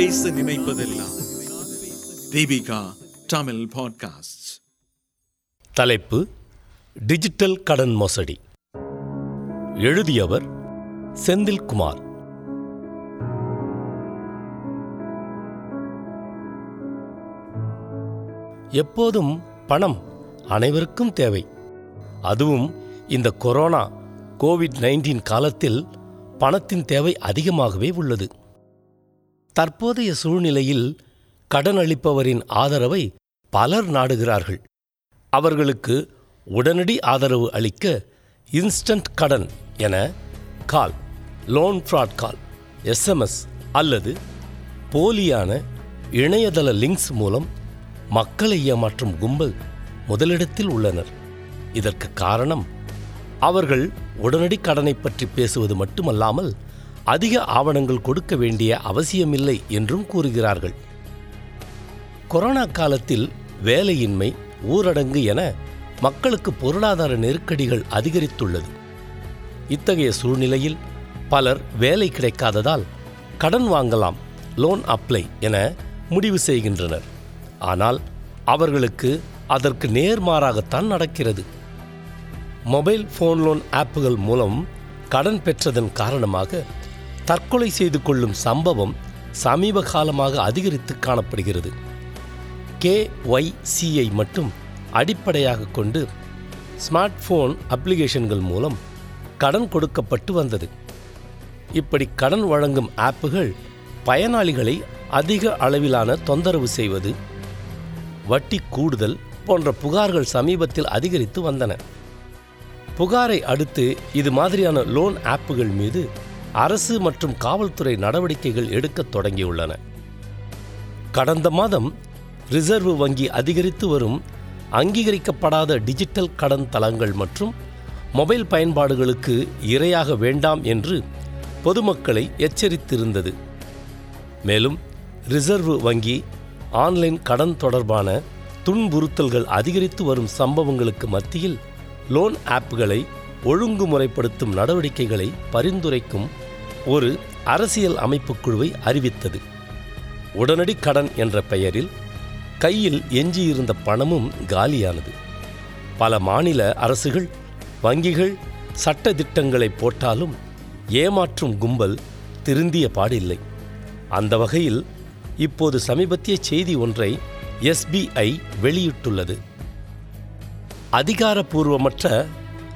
பேச நினைப்பதெல்லாம். தீபிகா தமிழ் பாட்காஸ்ட் தலைப்பு டிஜிட்டல் கடன் மோசடி. எழுதியவர் செந்தில்குமார். எப்போதும் பணம் அனைவருக்கும் தேவை. அதுவும் இந்த கொரோனா கோவிட் நைன்டீன் காலத்தில் பணத்தின் தேவை அதிகமாகவே உள்ளது. தற்போதைய சூழ்நிலையில் கடன் அளிப்பவரின் ஆதரவை பலர் நாடுகிறார்கள். அவர்களுக்கு உடனடி ஆதரவு அளிக்க இன்ஸ்டன்ட் கடன் என call loan fraud call SMS அல்லது போலியான இணையதள லிங்க்ஸ் மூலம் மக்களை ஏமாற்றும் கும்பல் முதலிடத்தில் உள்ளனர். இதற்கு காரணம் அவர்கள் உடனடி கடனை பற்றி பேசுவது மட்டுமல்லாமல் அதிக ஆவணங்கள் கொடுக்க வேண்டிய அவசியமில்லை என்றும் கூறுகிறார்கள். கொரோனா காலத்தில் வேலையின்மை ஊரடங்கு என மக்களுக்கு பொருளாதார நெருக்கடிகள் அதிகரித்துள்ளது. இத்தகைய சூழ்நிலையில் பலர் வேலை கிடைக்காததால் கடன் வாங்கலாம் லோன் அப்ளை என முடிவு செய்கின்றனர். ஆனால் அவர்களுக்கு அதற்கு நேர்மாறாகத்தான் நடக்கிறது. மொபைல் ஃபோன் லோன் ஆப்புகள் மூலம் கடன் பெற்றதன் காரணமாக தற்கொலை செய்து கொள்ளும் சம்பவம் சமீப காலமாக அதிகரித்து காணப்படுகிறது. கேஒய்சியை மட்டும் அடிப்படையாக கொண்டு ஸ்மார்ட் ஃபோன் அப்ளிகேஷன்கள் மூலம் கடன் கொடுக்கப்பட்டு வந்தது. இப்படி கடன் வழங்கும் ஆப்புகள் பயனாளிகளை அதிக அளவிலான தொந்தரவு செய்வது வட்டி கூடுதல் போன்ற புகார்கள் சமீபத்தில் அதிகரித்து வந்தன. புகாரை அடுத்து இது மாதிரியான லோன் ஆப்புகள் மீது அரசு மற்றும் காவல்துறை நடவடிக்கைகள் எடுக்கத் தொடங்கியுள்ளன. கடந்த மாதம் ரிசர்வ் வங்கி அதிகரித்து வரும் அங்கீகரிக்கப்படாத டிஜிட்டல் கடன் தளங்கள் மற்றும் மொபைல் பயன்பாடுகளுக்கு இரையாக வேண்டாம் என்று பொதுமக்களை எச்சரித்திருந்தது. மேலும் ரிசர்வ் வங்கி ஆன்லைன் கடன் தொடர்பான துன்புறுத்தல்கள் அதிகரித்து வரும் சம்பவங்களுக்கு மத்தியில் லோன் ஆப்புகளை ஒழுங்குமுறைப்படுத்தும் நடவடிக்கைகளை பரிந்துரைக்கும் ஒரு அரசியல் அமைப்பு குழுவை அறிவித்தது. உடனடி கடன் என்ற பெயரில் கையில் எஞ்சியிருந்த பணமும் காலியானது. பல மாநில அரசுகள் வங்கிகள் சட்ட திட்டங்களை போட்டாலும் ஏமாற்றும் கும்பல் திருந்திய பாடில்லை. அந்த வகையில் இப்போது சமீபத்திய செய்தி ஒன்றை எஸ்பிஐ வெளியிட்டுள்ளது. அதிகாரப்பூர்வமற்ற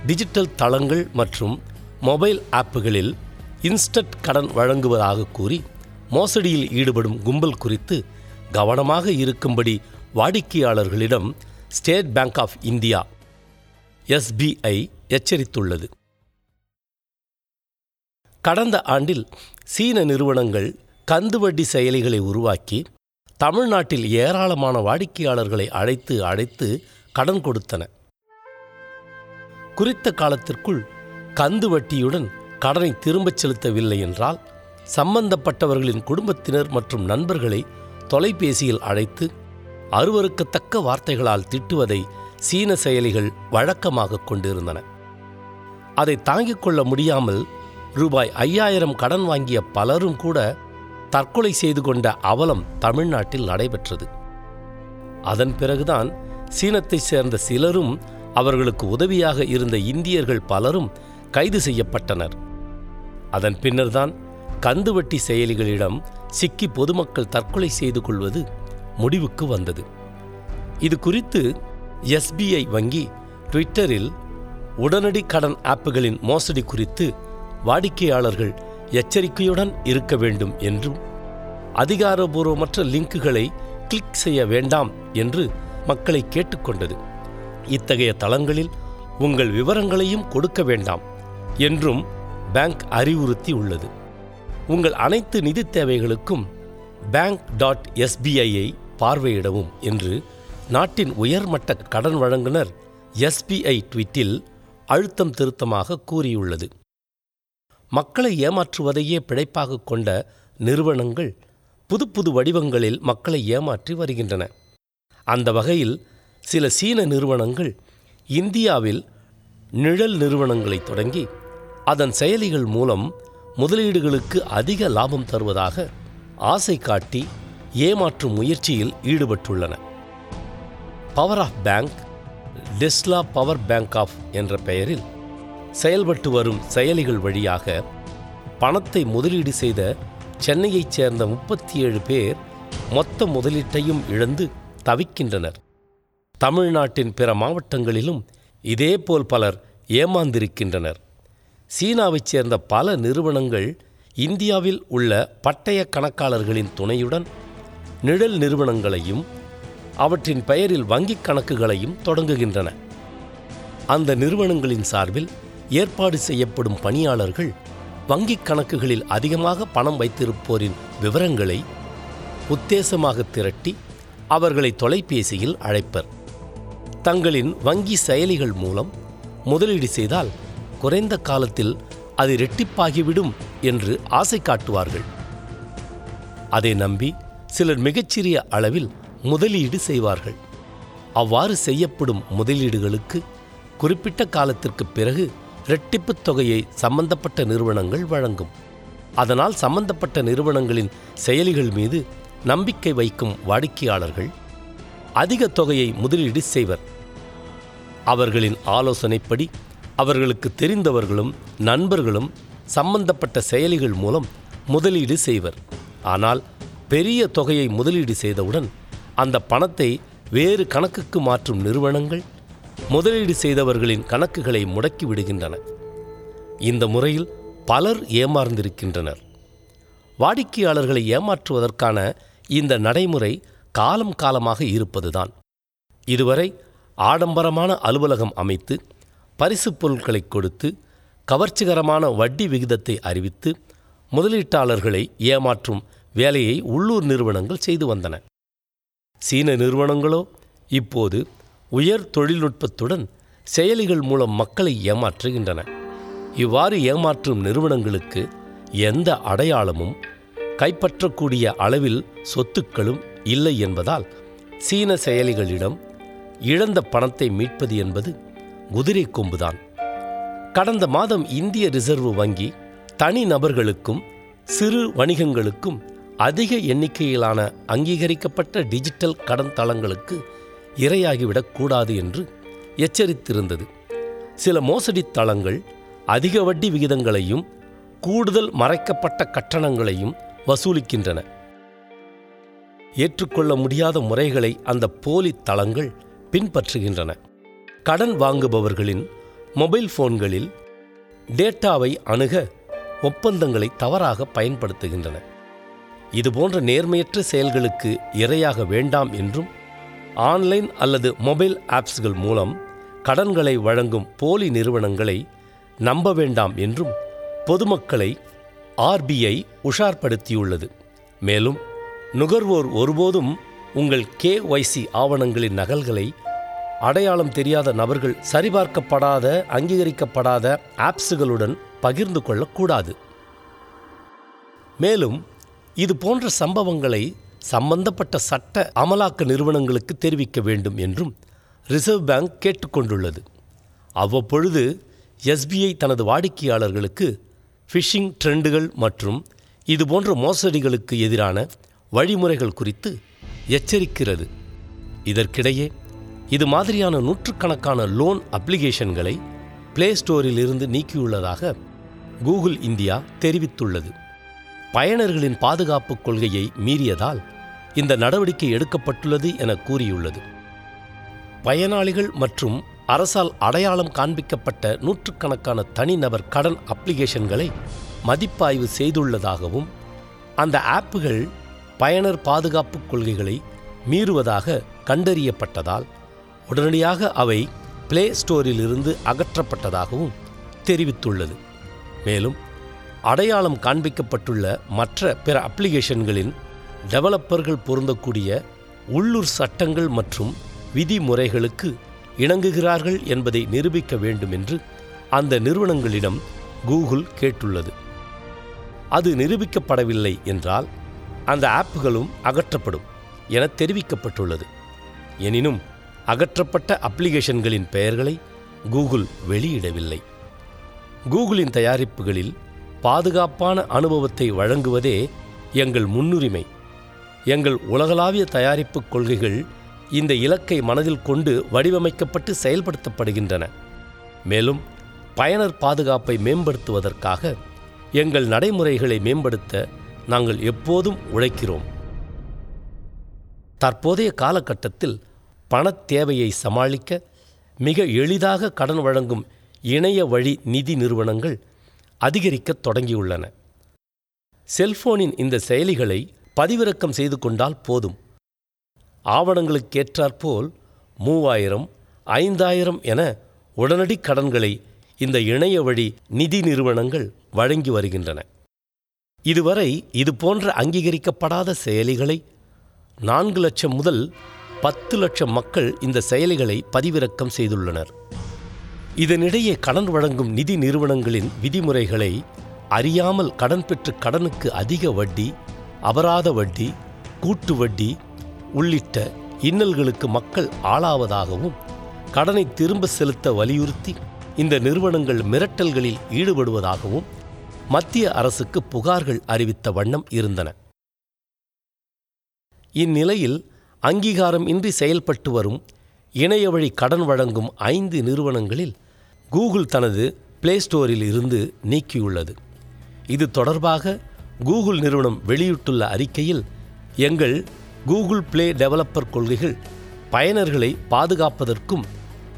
டிஜிட்டல் தளங்கள் மற்றும் மொபைல் ஆப்புகளில் இன்ஸ்டன்ட் கடன் வழங்குவதாக கூறி மோசடியில் ஈடுபடும் கும்பல் குறித்து கவனமாக இருக்கும்படி வாடிக்கையாளர்களிடம் State Bank of India SBI எச்சரித்துள்ளது. கடந்த ஆண்டில் சீன நிறுவனங்கள் கந்துவட்டி செயலிகளை உருவாக்கி தமிழ்நாட்டில் ஏராளமான வாடிக்கையாளர்களை அழைத்து அழைத்து கடன் கொடுத்தன. குறித்த காலத்திற்குள் கந்து வட்டியுடன் கடனை திரும்பச் செலுத்தவில்லை என்றால் சம்பந்தப்பட்டவர்களின் குடும்பத்தினர் மற்றும் நண்பர்களை தொலைபேசியில் அழைத்து அருவருக்கத்தக்க வார்த்தைகளால் திட்டுவதை சீன செயலிகள் வழக்கமாக கொண்டிருந்தன. அதை தாங்கிக் கொள்ள முடியாமல் ரூபாய் ஐயாயிரம் கடன் வாங்கிய பலரும் கூட தற்கொலை செய்து கொண்ட அவலம் தமிழ்நாட்டில் நடைபெற்றது. அதன் பிறகுதான் சீனத்தைச் சேர்ந்த சிலரும் அவர்களுக்கு உதவியாக இருந்த இந்தியர்கள் பலரும் கைது செய்யப்பட்டனர். அதன் பின்னர்தான் கந்துவட்டி செயலிகளிடம் சிக்கி பொதுமக்கள் தற்கொலை செய்து கொள்வது முடிவுக்கு வந்தது. இது குறித்து எஸ்பிஐ வங்கி ட்விட்டரில் உடனடி கடன் ஆப்புகளின் மோசடி குறித்து வாடிக்கையாளர்கள் எச்சரிக்கையுடன் இருக்க வேண்டும் என்றும் அதிகாரபூர்வமற்ற லிங்குகளை கிளிக் செய்ய வேண்டாம் என்று மக்களை கேட்டுக்கொண்டது. இத்தகைய தளங்களில் உங்கள் விவரங்களையும் கொடுக்க வேண்டாம் என்றும் பேங்க் அறிவுறுத்தி உள்ளது. உங்கள் அனைத்து நிதி தேவைகளுக்கும் பேங்க் டாட் எஸ்பிஐயை பார்வையிடவும் என்று நாட்டின் உயர்மட்ட கடன் வழங்குனர் எஸ்பிஐ ட்வீட்டில் அழுத்தம் திருத்தமாக கூறியுள்ளது. மக்களை ஏமாற்றுவதையே பிழைப்பாக கொண்ட நிறுவனங்கள் புது புது வடிவங்களில் மக்களை ஏமாற்றி வருகின்றன. அந்த வகையில் சில சீன நிறுவனங்கள் இந்தியாவில் நிழல் நிறுவனங்களை தொடங்கி அதன் செயலிகள் மூலம் முதலீடுகளுக்கு அதிக லாபம் தருவதாக ஆசை காட்டி ஏமாற்றும் முயற்சியில் ஈடுபட்டுள்ளன. Power of bank Tesla power bank of என்ற பெயரில் செயல்பட்டு வரும் செயலிகள் வழியாக பணத்தை முதலீடு செய்த சென்னையைச் சேர்ந்த முப்பத்தி ஏழு பேர் மொத்த முதலீட்டையும் இழந்து தவிக்கின்றனர். தமிழ்நாட்டின் பிற மாவட்டங்களிலும் இதேபோல் பலர் ஏமாந்திருக்கின்றனர். சீனாவைச் சேர்ந்த பல நிறுவனங்கள் இந்தியாவில் உள்ள பட்டய கணக்காளர்களின் துணையுடன் நிழல் நிறுவனங்களையும் அவற்றின் பெயரில் வங்கிக் கணக்குகளையும் தொடங்குகின்றன. அந்த நிறுவனங்களின் சார்பில் ஏற்பாடு செய்யப்படும் பணியாளர்கள் வங்கிக் கணக்குகளில் அதிகமாக பணம் வைத்திருப்போரின் விவரங்களை உத்தேசமாக திரட்டி அவர்களை தொலைபேசியில் அழைப்பர். தங்களின் வங்கி செயலிகள் மூலம் முதலீடு செய்தால் குறைந்த காலத்தில் அது இரட்டிப்பாகிவிடும் என்று ஆசை காட்டுவார்கள். அதை நம்பி சிலர் மிகச்சிறிய அளவில் முதலீடு செய்வார்கள். அவ்வாறு செய்யப்படும் முதலீடுகளுக்கு குறிப்பிட்ட காலத்திற்கு பிறகு இரட்டிப்புத் தொகையை சம்பந்தப்பட்ட நிறுவனங்கள் வழங்கும். அதனால் சம்பந்தப்பட்ட நிறுவனங்களின் செயலிகள் மீது நம்பிக்கை வைக்கும் வாடிக்கையாளர்கள் அதிக தொகையை முதலீடு செய்வர். அவர்களின் ஆலோசனைப்படி அவர்களுக்கு தெரிந்தவர்களும் நண்பர்களும் சம்பந்தப்பட்ட செயலிகள் மூலம் முதலீடு செய்வர். ஆனால் பெரிய தொகையை முதலீடு செய்தவுடன் அந்த பணத்தை வேறு கணக்குக்கு மாற்றும் நிறுவனங்கள் முதலீடு செய்தவர்களின் கணக்குகளை முடக்கி விடுகின்றன. இந்த முறையில் பலர் ஏமாறந்திருக்கின்றனர் வாடிக்கையாளர்களை ஏமாற்றுவதற்கான இந்த நடைமுறை காலம் காலமாக இருப்பதுதான். இதுவரை ஆடம்பரமான அலுவலகம் அமைத்து பரிசுப் பொருட்களை கொடுத்து கவர்ச்சிகரமான வட்டி விகிதத்தை அறிவித்து முதலீட்டாளர்களை ஏமாற்றும் வேலையை உள்ளூர் நிறுவனங்கள் செய்து வந்தன. சீன நிறுவனங்களோ இப்போது உயர் தொழில்நுட்பத்துடன் செயலிகள் மூலம் மக்களை ஏமாற்றுகின்றன. இவ்வாறு ஏமாற்றும் நிறுவனங்களுக்கு எந்த அடையாளமும் கைப்பற்றக்கூடிய அளவில் சொத்துக்களும் இல்லை என்பதால் சீன செயலிகளிடம் இழந்த பணத்தை மீட்பது என்பது குதிரை கொம்புதான். கடந்த மாதம் இந்திய ரிசர்வ் வங்கி தனி நபர்களுக்கும் சிறு வணிகங்களுக்கும் அதிக எண்ணிக்கையிலான அங்கீகரிக்கப்பட்ட டிஜிட்டல் கடன் தளங்களுக்கு இரையாகிவிடக்கூடாது என்று எச்சரித்திருந்தது. சில மோசடி தளங்கள் அதிக வட்டி விகிதங்களையும் கூடுதல் மறைக்கப்பட்ட கட்டணங்களையும் வசூலிக்கின்றன. ஏற்றுக்கொள்ள முடியாத முறைகளை அந்த போலி தளங்கள் பின்பற்றுகின்றன. கடன் வாங்குபவர்களின் மொபைல் போன்களில் டேட்டாவை அணுக ஒப்பந்தங்களை தவறாக பயன்படுத்துகின்றன. இதுபோன்ற நேர்மையற்ற செயல்களுக்கு இரையாக வேண்டாம் என்றும் ஆன்லைன் அல்லது மொபைல் ஆப்ஸ்கள் மூலம் கடன்களை வழங்கும் போலி நிறுவனங்களை நம்ப வேண்டாம் என்றும் பொதுமக்களை ஆர்பிஐ உஷார்படுத்தியுள்ளது. மேலும் நுகர்வோர் ஒருபோதும் உங்கள் கேஒய்சி ஆவணங்களின் நகல்களை அடையாளம் தெரியாத நபர்கள் சரிபார்க்கப்படாத அங்கீகரிக்கப்படாத ஆப்ஸுகளுடன் பகிர்ந்து கொள்ளக்கூடாது. மேலும் இது போன்ற சம்பவங்களை சம்பந்தப்பட்ட சட்ட அமலாக்க நிறுவனங்களுக்கு தெரிவிக்க வேண்டும் என்றும் ரிசர்வ் பேங்க் கேட்டுக்கொண்டுள்ளது. அவ்வப்பொழுது எஸ்பிஐ தனது வாடிக்கையாளர்களுக்கு ஃபிஷிங் ட்ரெண்டுகள் மற்றும் இதுபோன்ற மோசடிகளுக்கு எதிரான வழிமுறைகள் குறித்து எச்சரிக்கிறது. இதற்கிடையே இது மாதிரியான நூற்றுக்கணக்கான லோன் அப்ளிகேஷன்களை பிளே ஸ்டோரில் இருந்து நீக்கியுள்ளதாக கூகுள் இந்தியா தெரிவித்துள்ளது. பயனர்களின் பாதுகாப்பு கொள்கையை மீறியதால் இந்த நடவடிக்கை எடுக்கப்பட்டுள்ளது என கூறியுள்ளது. பயனாளிகள் மற்றும் அரசால் அடையாளம் காண்பிக்கப்பட்ட நூற்றுக்கணக்கான தனிநபர் கடன் அப்ளிகேஷன்களை மதிப்பாய்வு செய்துள்ளதாகவும் அந்த ஆப்புகள் பயனர் பாதுகாப்பு கொள்கைகளை மீறுவதாக கண்டறியப்பட்டதால் உடனடியாக அவை பிளே ஸ்டோரிலிருந்து அகற்றப்பட்டதாகவும் தெரிவித்துள்ளது. மேலும் அடையாளம் காண்பிக்கப்பட்டுள்ள மற்ற பிற அப்ளிகேஷன்களின் டெவலப்பர்கள் பொருந்தக்கூடிய உள்ளூர் சட்டங்கள் மற்றும் விதிமுறைகளுக்கு இணங்குகிறார்கள் என்பதை நிரூபிக்க வேண்டும் என்று அந்த நிறுவனங்களிடம் கூகுள் கேட்டுள்ளது. அது நிரூபிக்கப்படவில்லை என்றால் அந்த ஆப்புகளும் அகற்றப்படும் என தெரிவிக்கப்பட்டுள்ளது. எனினும் அகற்றப்பட்ட அப்ளிகேஷன்களின் பெயர்களை கூகுள் வெளியிடவில்லை. கூகுளின் தயாரிப்புகளில் பாதுகாப்பான அனுபவத்தை வழங்குவதே எங்கள் முன்னுரிமை. எங்கள் உலகளாவிய தயாரிப்பு கொள்கைகள் இந்த இலக்கை மனதில் கொண்டு வடிவமைக்கப்பட்டு செயல்படுத்தப்படுகின்றன. மேலும் பயனர் பாதுகாப்பை மேம்படுத்துவதற்காக எங்கள் நடைமுறைகளை மேம்படுத்த நாங்கள் எப்போதும் உழைக்கிறோம். தற்போதைய காலகட்டத்தில் பணத் தேவையை சமாளிக்க மிக எளிதாக கடன் வழங்கும் இணைய வழி நிதி நிறுவனங்கள் அதிகரிக்கத் தொடங்கியுள்ளன. செல்போனின் இந்த செயலிகளை பதிவிறக்கம் செய்து கொண்டால் போதும். ஆவணங்களுக்கேற்றாற்போல் மூவாயிரம் ஐந்தாயிரம் என உடனடி கடன்களை இந்த இணைய வழி நிதி நிறுவனங்கள் வழங்கி வருகின்றன. இதுவரை இதுபோன்ற அங்கீகரிக்கப்படாத செயலிகளை நான்கு லட்சம் முதல் பத்து லட்சம் மக்கள் இந்த செயலிகளை பதிவிறக்கம் செய்துள்ளனர். இதனிடையே கடன் வழங்கும் நிதி நிறுவனங்களின் விதிமுறைகளை அறியாமல் கடன் பெற்று கடனுக்கு அதிக வட்டி அபராத வட்டி கூட்டு வட்டி உள்ளிட்ட இன்னல்களுக்கு மக்கள் ஆளாவதாகவும் கடனை திரும்ப செலுத்த வலியுறுத்தி இந்த நிறுவனங்கள் மிரட்டல்களில் ஈடுபடுவதாகவும் மத்திய அரசுக்கு புகார்கள் அறிவித்த வண்ணம் இருந்தன. இந்நிலையில் அங்கீகாரம் இன்றி செயல்பட்டு வரும் இணைய வழி கடன் வழங்கும் ஐந்து நிறுவனங்களில் கூகுள் தனது பிளே ஸ்டோரில் இருந்து நீக்கியுள்ளது. இது தொடர்பாக கூகுள் நிறுவனம் வெளியிட்டுள்ள அறிக்கையில் எங்கள் கூகுள் பிளே டெவலப்பர் கொள்கைகள் பயனர்களை பாதுகாப்பதற்கும்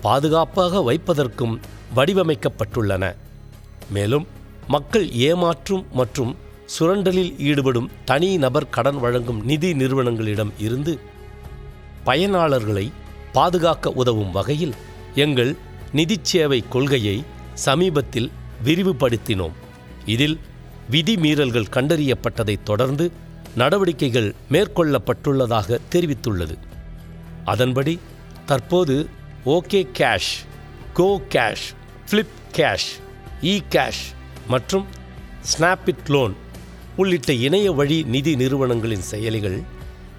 பாதுகாப்பாக வைப்பதற்கும் வடிவமைக்கப்பட்டுள்ளன. மேலும் மக்கள் ஏமாற்றும் மற்றும் சுரண்டலில் ஈடுபடும் தனி நபர் கடன் வழங்கும் நிதி நிறுவனங்களிடம் இருந்து பயனாளர்களை பாதுகாக்க உதவும் வகையில் எங்கள் நிதிச் சேவை கொள்கையை சமீபத்தில் விரிவுபடுத்தினோம். இதில் விதிமீறல்கள் கண்டறியப்பட்டதைத் தொடர்ந்து நடவடிக்கைகள் மேற்கொள்ளப்பட்டுள்ளதாக தெரிவித்துள்ளது. அதன்படி தற்போது OK cash go cash flip cash E cash மற்றும் ஸ்னாப்பிட் லோன் உள்ளிட்ட இணைய வழி நிதி நிறுவனங்களின் செயலிகள்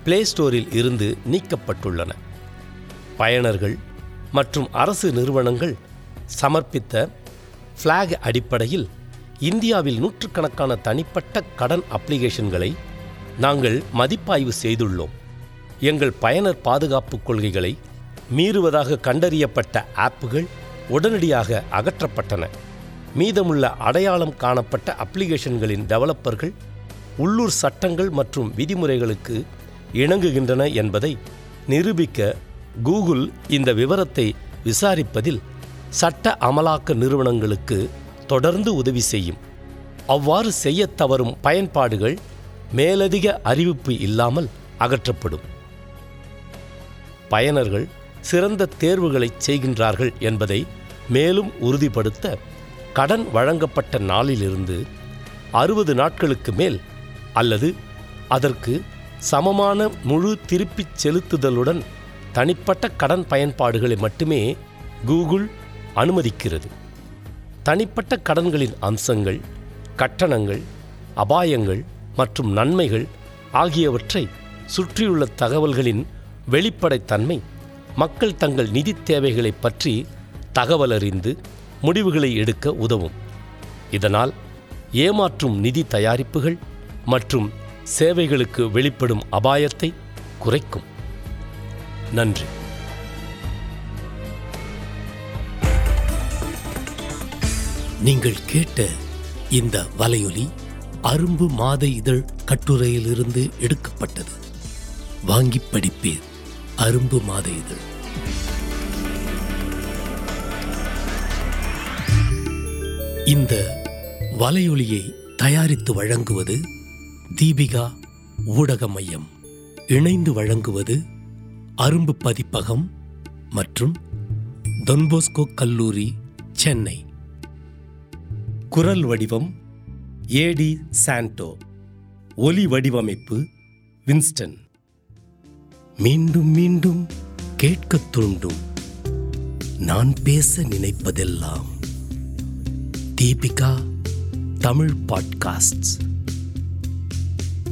பிளே ஸ்டோரில் இருந்து நீக்கப்பட்டுள்ளன. பயனர்கள் மற்றும் அரசு நிறுவனங்கள் சமர்ப்பித்த ஃப்ளாக் அடிப்படையில் இந்தியாவில் நூற்றுக்கணக்கான தனிப்பட்ட கடன் அப்ளிகேஷன்களை நாங்கள் மதிப்பாய்வு செய்துள்ளோம். எங்கள் பயனர் பாதுகாப்பு கொள்கைகளை மீறுவதாக கண்டறியப்பட்ட ஆப்புகள் உடனடியாக அகற்றப்பட்டன. மீதமுள்ள அடையாளம் காணப்பட்ட அப்ளிகேஷன்களின் டெவலப்பர்கள் உள்ளூர் சட்டங்கள் மற்றும் விதிமுறைகளுக்கு இணங்குகின்றன என்பதை நிரூபிக்க கூகுள் இந்த விவரத்தை விசாரிப்பதில் சட்ட அமலாக்க நிறுவனங்களுக்கு தொடர்ந்து உதவி செய்யும். அவ்வாறு செய்ய தவறும் பயன்பாடுகள் மேலதிக அறிவிப்பு இல்லாமல் அகற்றப்படும். பயனர்கள் சிறந்த தேர்வுகளை செய்கின்றார்கள் என்பதை மேலும் உறுதிப்படுத்த கடன் வழங்கப்பட்ட நாளிலிருந்து அறுபது நாட்களுக்கு மேல் அல்லது அதற்கு சமமான முழு திருப்பிச் செலுத்துதலுடன் தனிப்பட்ட கடன் பயன்பாடுகளை மட்டுமே கூகுள் அனுமதிக்கிறது. தனிப்பட்ட கடன்களின் அம்சங்கள் கட்டணங்கள் அபாயங்கள் மற்றும் நன்மைகள் ஆகியவற்றை சுற்றியுள்ள தகவல்களின் வெளிப்படைத்தன்மை மக்கள் தங்கள் நிதி தேவைகளை பற்றி தகவல் அறிந்து முடிவுகளை எடுக்க உதவும். இதனால் ஏமாற்றும் நிதி தயாரிப்புகள் மற்றும் சேவைகளுக்கு வெளிப்படும் அபாயத்தை குறைக்கும். நன்றி. நீங்கள் கேட்ட இந்த வலையொலி அரும்பு மாத இதழ் கட்டுரையிலிருந்து எடுக்கப்பட்டது. வாங்கி படிப்பீர் அரும்பு மாத இதழ். இந்த வலையொலியை தயாரித்து வழங்குவது தீபிகா ஊடக மையம் இணைந்து வழங்குவது அரும்பு பதிப்பகம் மற்றும் தொன்போஸ்கோ கல்லூரி சென்னை. குரல் வடிவம் ஏடி சாண்டோ. ஒலி வடிவமைப்பு வின்ஸ்டன். மீண்டும் மீண்டும் கேட்கத் தூண்டும். நான் பேச நினைப்பதெல்லாம் தீபிகா தமிழ் பாட்காஸ்ட்